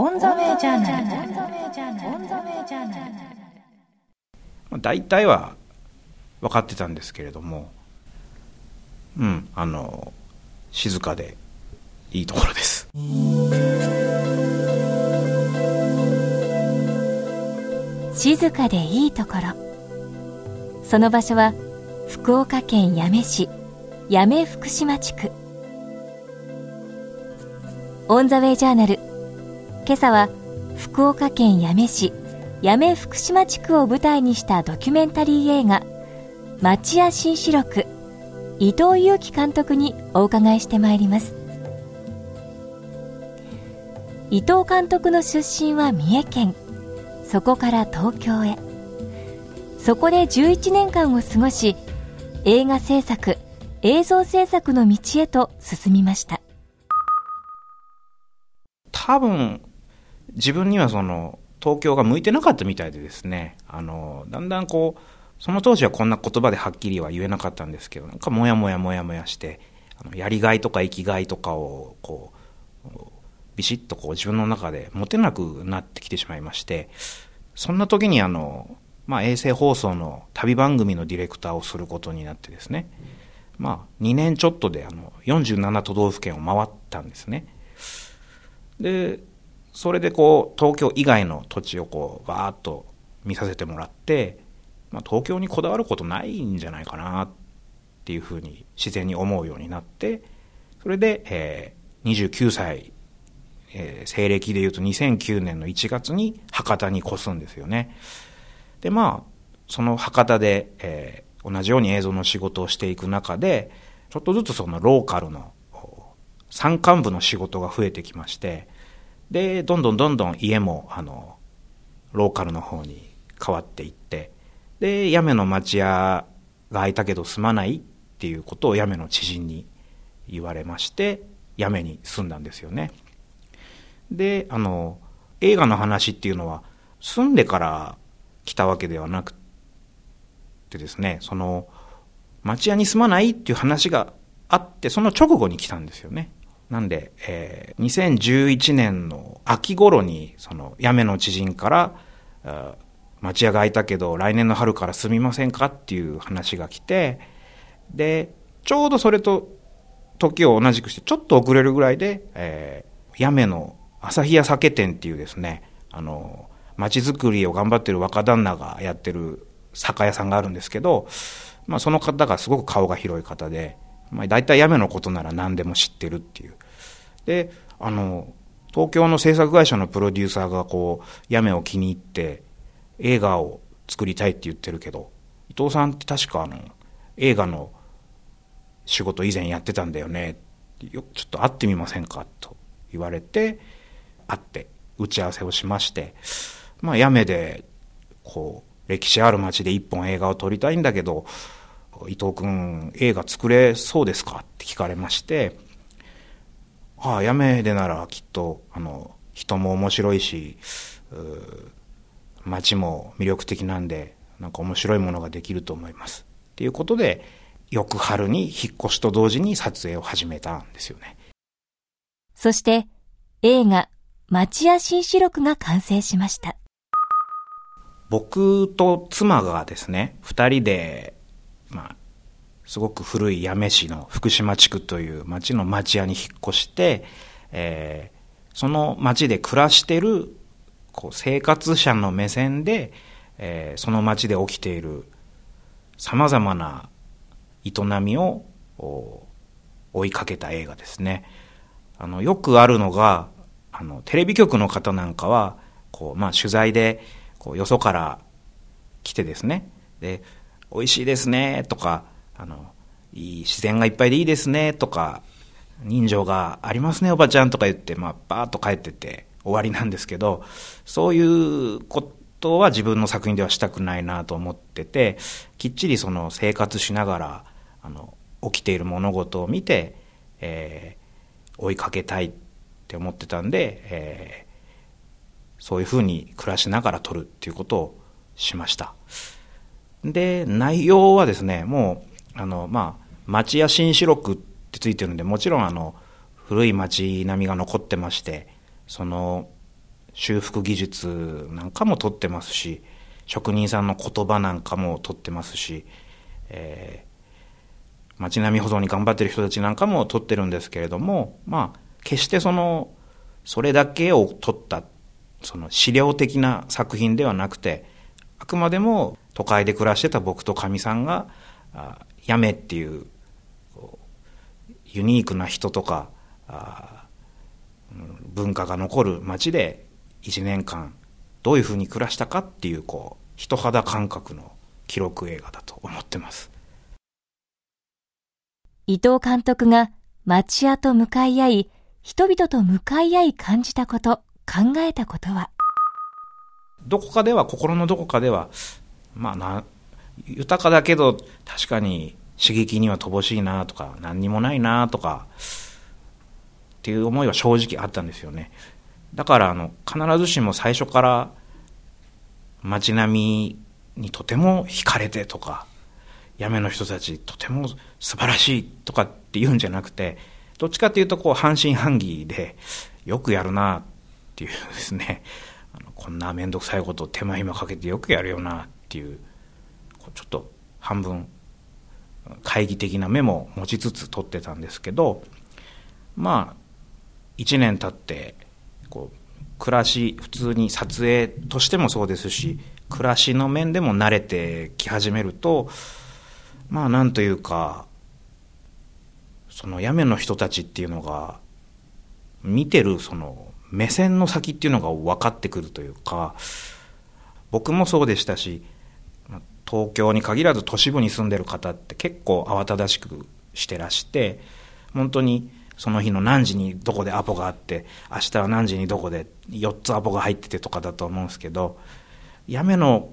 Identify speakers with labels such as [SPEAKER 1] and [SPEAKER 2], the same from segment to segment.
[SPEAKER 1] オンザウェイジャーナル。
[SPEAKER 2] 大体は分かってたんですけれども、うん、あの、静かでいいところです。
[SPEAKER 3] 静かでいいところ。その場所は福岡県八女市八女福島地区。オンザウェイジャーナル。今朝は福岡県八女市八女福島地区を舞台にしたドキュメンタリー映画町屋新四録伊藤裕樹監督にお伺いしてまいります。伊藤監督の出身は三重県そこから東京へ。そこで11年間を過ごし映画制作映像制作の道へと進みました。
[SPEAKER 2] 多分自分にはその東京が向いてなかったみたいでですねあのだんだんこうその当時はこんな言葉ではっきりは言えなかったんですけどなんかモヤモヤモヤモヤしてあのやりがいとか生きがいとかをこうビシッとこう自分の中で持てなくなってきてしまいましてそんな時にあの、まあ、衛星放送の旅番組のディレクターをすることになってですね、まあ、2年ちょっとであの47都道府県を回ったんですね。でそれでこう東京以外の土地をこうわーっと見させてもらってまあ、東京にこだわることないんじゃないかなっていうふうに自然に思うようになってそれで、えー、29歳、えー、西暦でいうと2009年の1月に博多に越すんですよね。でまあその博多で、えー、同じように映像の仕事をしていく中でちょっとずつそのローカルの山間部の仕事が増えてきましてでどんどんどんどん家もあのローカルの方に変わっていってで、八女の町屋が空いたけど住まないっていうことを八女の知人に言われまして、八女に住んだんですよね。で、あの、映画の話っていうのは、住んでから来たわけではなくてですね、その、町屋に住まないっていう話があって、その直後に来たんですよね。なんで、えー、2011年の秋頃に、その、八女の知人から、町屋が空いたけど来年の春から住みませんかっていう話が来て、で、ちょうどそれと時を同じくしてちょっと遅れるぐらいで、えー、八女の朝日屋酒店っていうですね、あの、町づくりを頑張ってる若旦那がやってる酒屋さんがあるんですけど、まあその方がすごく顔が広い方で、まあ大体八女のことなら何でも知ってるっていう。で、あの、東京の制作会社のプロデューサーがこう、八女を気に入って、映画を作りたいって言ってるけど、伊藤さんって確かあの、映画の仕事以前やってたんだよね。よちょっと会ってみませんかと言われて、会って打ち合わせをしまして、まあ、やめで、こう、歴史ある街で一本映画を撮りたいんだけど、伊藤君、映画作れそうですか？って聞かれまして、ああ、やめでならきっと、あの、人も面白いし、街も魅力的なんで、なんか面白いものができると思います。っていうことで、翌春に引っ越しと同時に撮影を始めたんですよね。
[SPEAKER 3] そして、映画、町屋新四録が完成しました。
[SPEAKER 2] 僕と妻がですね、二人で、まあ、すごく古い八女市の福島地区という町の町屋に引っ越して、えー、その町で暮らしてるこう生活者の目線で、えー、その街で起きているさまざまな営みを追いかけた映画ですね。あの、よくあるのが、あの、テレビ局の方なんかは、こう、まあ、取材で、こう、よそから来てですね、で、美味しいですね、とか、あの、いい自然がいっぱいでいいですね、とか、人情がありますね、おばちゃんとか言って、まあ、バーッと帰ってて、終わりなんですけど、そういうことは自分の作品ではしたくないなと思ってて、きっちりその生活しながら、あの、起きている物事を見て、えー、追いかけたいって思ってたんで、えー、そういうふうに暮らしながら撮るっていうことをしました。で、内容はですね、もう、あの、まあ、町屋新四録ってついてるんで、もちろんあの、古い町並みが残ってまして、その修復技術なんかも取ってますし、職人さんの言葉なんかも取ってますし、えー、街並み保存に頑張ってる人たちなんかも取ってるんですけれども、まあ、決してその、それだけを取った、その資料的な作品ではなくて、あくまでも都会で暮らしてた僕とかみさんが、あやめっていうユニークな人とかあ文化が残る街で1年間どういうふうに暮らしたかっていうこう人肌感覚の記録映画だと思ってます。
[SPEAKER 3] 伊藤監督が町屋と向かい合い人々と向かい合い感じたこと考えたことは？
[SPEAKER 2] どこかでは心のどこかではまあな豊かだけど確かに刺激には乏しいなとか何にもないなとかっていう思いは正直あったんですよね。だからあの必ずしも最初から街並みにとても惹かれてとか八女の人たちとても素晴らしいとかって言うんじゃなくてどっちかっていうとこう半信半疑でよくやるなっていうですね。こんな面倒くさいこと手間暇かけてよくやるよなっっていうちょっと半分懐疑的な目も持ちつつ撮ってたんですけどまあ1年経ってこう暮らし普通に撮影としてもそうですし暮らしの面でも慣れてき始めるとまあなんというかその屋根の人たちっていうのが見てるその目線の先っていうのが分かってくるというか僕もそうでしたし東京に限らず都市部に住んでる方って結構慌ただしくしてらして本当にその日の何時にどこでアポがあって明日は何時にどこで4つアポが入っててとかだと思うんですけどやめの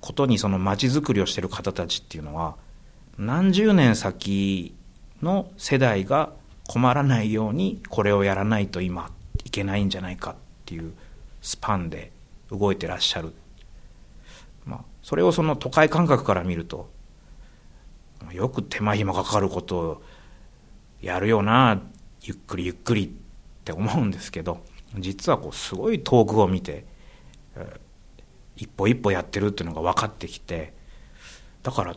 [SPEAKER 2] ことにその街づくりをしてる方たちっていうのは何十年先の世代が困らないようにこれをやらないと今いけないんじゃないかっていうスパンで動いてらっしゃる、それをその都会感覚から見るとよく手間暇かかることをやるよなゆっくりゆっくりって思うんですけど実はこうすごい遠くを見て、一歩一歩やってるっていうのが分かってきてだから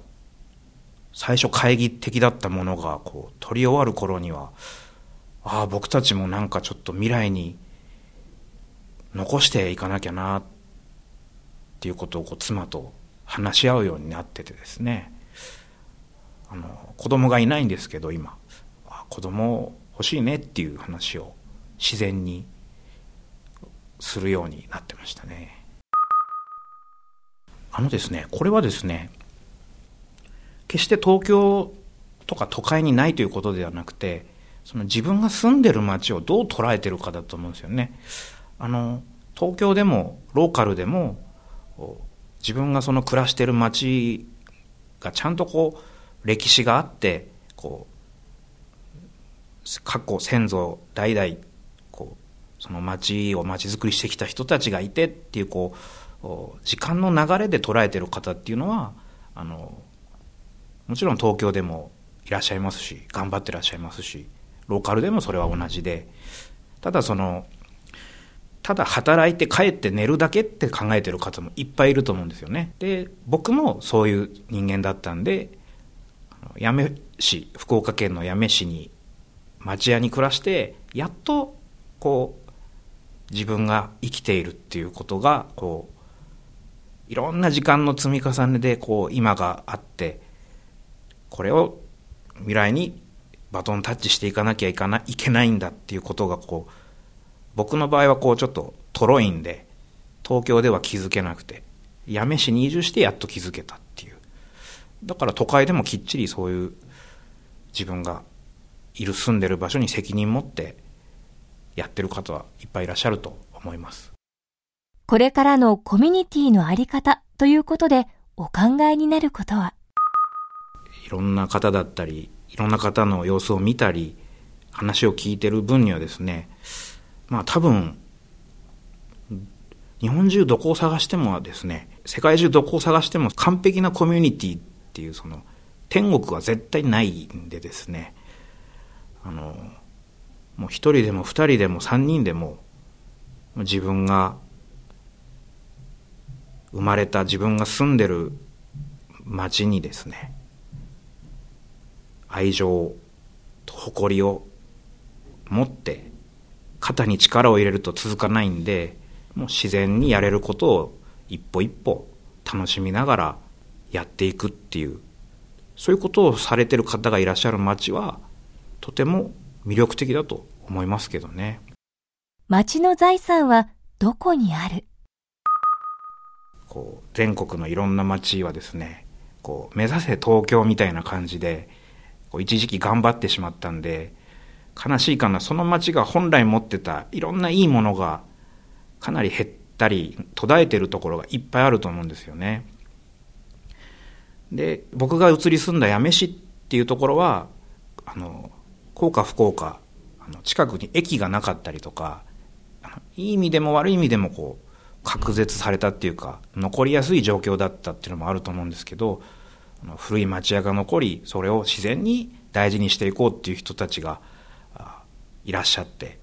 [SPEAKER 2] 最初懐疑的だったものがこう取り終わる頃にはああ僕たちもなんかちょっと未来に残していかなきゃなっていうことをこう妻と話し合うようになっててですね。あの子供がいないんですけど今。子供欲しいねっていう話を自然にするようになってましたね。あのですねこれはですね決して東京とか都会にないということではなくてその自分が住んでる街をどう捉えてるかだと思うんですよね。あの東京でもローカルでも自分がその暮らしてる町がちゃんとこう歴史があってこう過去先祖代々こうその町を町づくりしてきた人たちがいてっていうこう時間の流れで捉えてる方っていうのはあのもちろん東京でもいらっしゃいますし頑張ってらっしゃいますしローカルでもそれは同じでただそのただ働いて帰って寝るだけって考えてる方もいっぱいいると思うんですよね。で、僕もそういう人間だったんで、八女市、福岡県の八女市に町屋に暮らして、やっとこう、自分が生きているっていうことが、こう、いろんな時間の積み重ねで、こう、今があって、これを未来にバトンタッチしていかなきゃいかないけないんだっていうことが、こう、僕の場合はこうちょっとトロいんで、東京では気づけなくて、八女市に移住してやっと気づけたっていう。だから都会でもきっちりそういう自分がいる住んでる場所に責任持ってやってる方はいっぱいいらっしゃると思います。
[SPEAKER 3] これからのコミュニティのあり方ということでお考えになることは？
[SPEAKER 2] いろんな方だったり、いろんな方の様子を見たり、話を聞いてる分にはですね、まあ多分、日本中どこを探してもですね、世界中どこを探しても完璧なコミュニティっていうその天国は絶対ないんでですね、あの、もう一人でも二人でも三人でも自分が生まれた自分が住んでる町にですね愛情と誇りを持って肩に力を入れると続かないんでもう自然にやれることを一歩一歩楽しみながらやっていくっていうそういうことをされてる方がいらっしゃる町はとても魅力的だと思いますけどね。
[SPEAKER 3] 町の財産はどこにある？
[SPEAKER 2] こう全国のいろんな町はですねこう目指せ東京みたいな感じでこう一時期頑張ってしまったんで悲しいかな。その町が本来持ってたいろんないいものがかなり減ったり途絶えてるところがいっぱいあると思うんですよね。で僕が移り住んだ八女市っていうところはあの幸か不幸かあの近くに駅がなかったりとかいい意味でも悪い意味でもこう隔絶されたっていうか残りやすい状況だったっていうのもあると思うんですけど古い町屋が残りそれを自然に大事にしていこうっていう人たちがいらっしゃって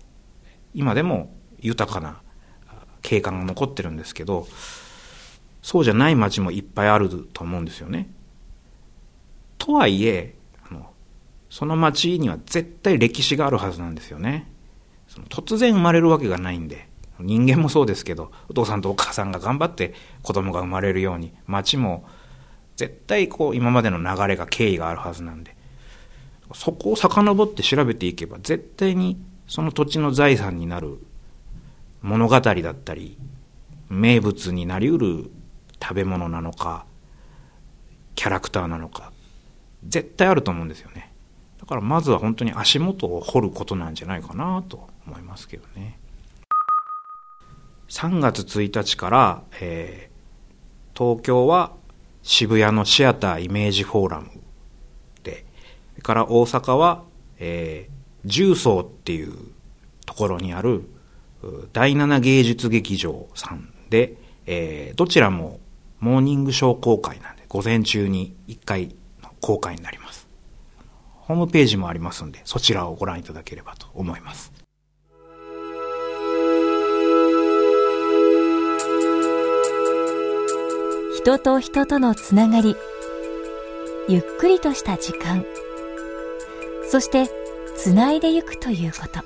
[SPEAKER 2] 今でも豊かな景観が残ってるんですけどそうじゃない町もいっぱいあると思うんですよね。とはいえあのその町には絶対歴史があるはずなんですよね。その突然生まれるわけがないんで人間もそうですけどお父さんとお母さんが頑張って子供が生まれるように町も絶対こう今までの流れが経緯があるはずなんでそこを遡って調べていけば絶対にその土地の財産になる物語だったり名物になりうる食べ物なのかキャラクターなのか絶対あると思うんですよね。だからまずは本当に足元を掘ることなんじゃないかなと思いますけどね。3月1日から、えー、東京は渋谷のシアターイメージフォーラムから大阪は、えー、重曹っていうところにある第七芸術劇場さんで、えー、どちらもモーニングショー公開なんで、午前中に1回の公開になります。ホームページもありますんで、そちらをご覧いただければと思います。
[SPEAKER 3] 人と人とのつながり、ゆっくりとした時間。そしてつないでゆくということ。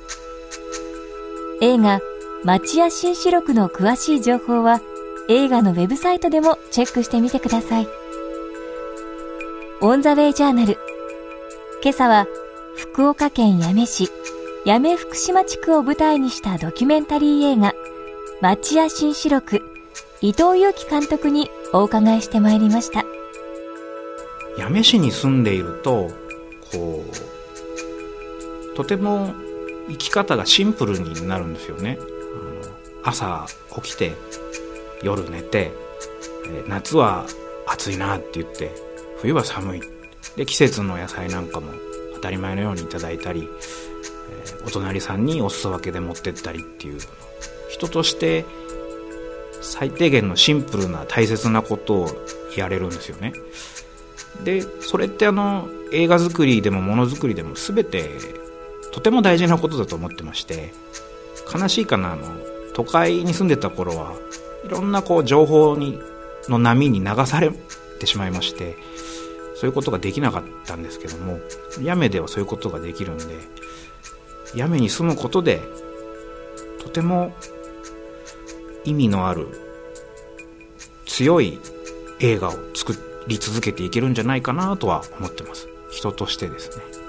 [SPEAKER 3] 映画「町屋新四六」の詳しい情報は映画のウェブサイトでもチェックしてみてください。オン・ザ・ウェイ・ジャーナル。今朝は福岡県八女市八女福島地区を舞台にしたドキュメンタリー映画「町屋新四六」伊藤祐樹監督にお伺いしてまいりました。
[SPEAKER 2] 八女市に住んでいるとこうとても生き方がシンプルになるんですよね。朝起きて夜寝て夏は暑いなって言って冬は寒い。で季節の野菜なんかも当たり前のようにいただいたりお隣さんにお裾分けで持ってったりっていう人として最低限のシンプルな大切なことをやれるんですよね。でそれってあの映画作りでもものづくりでも全てとても大事なことだと思ってまして悲しいかなあの都会に住んでた頃はいろんなこう情報にの波に流されてしまいましてそういうことができなかったんですけども八女ではそういうことができるんで八女に住むことでとても意味のある強い映画を作り続けていけるんじゃないかなとは思ってます。人としてですね。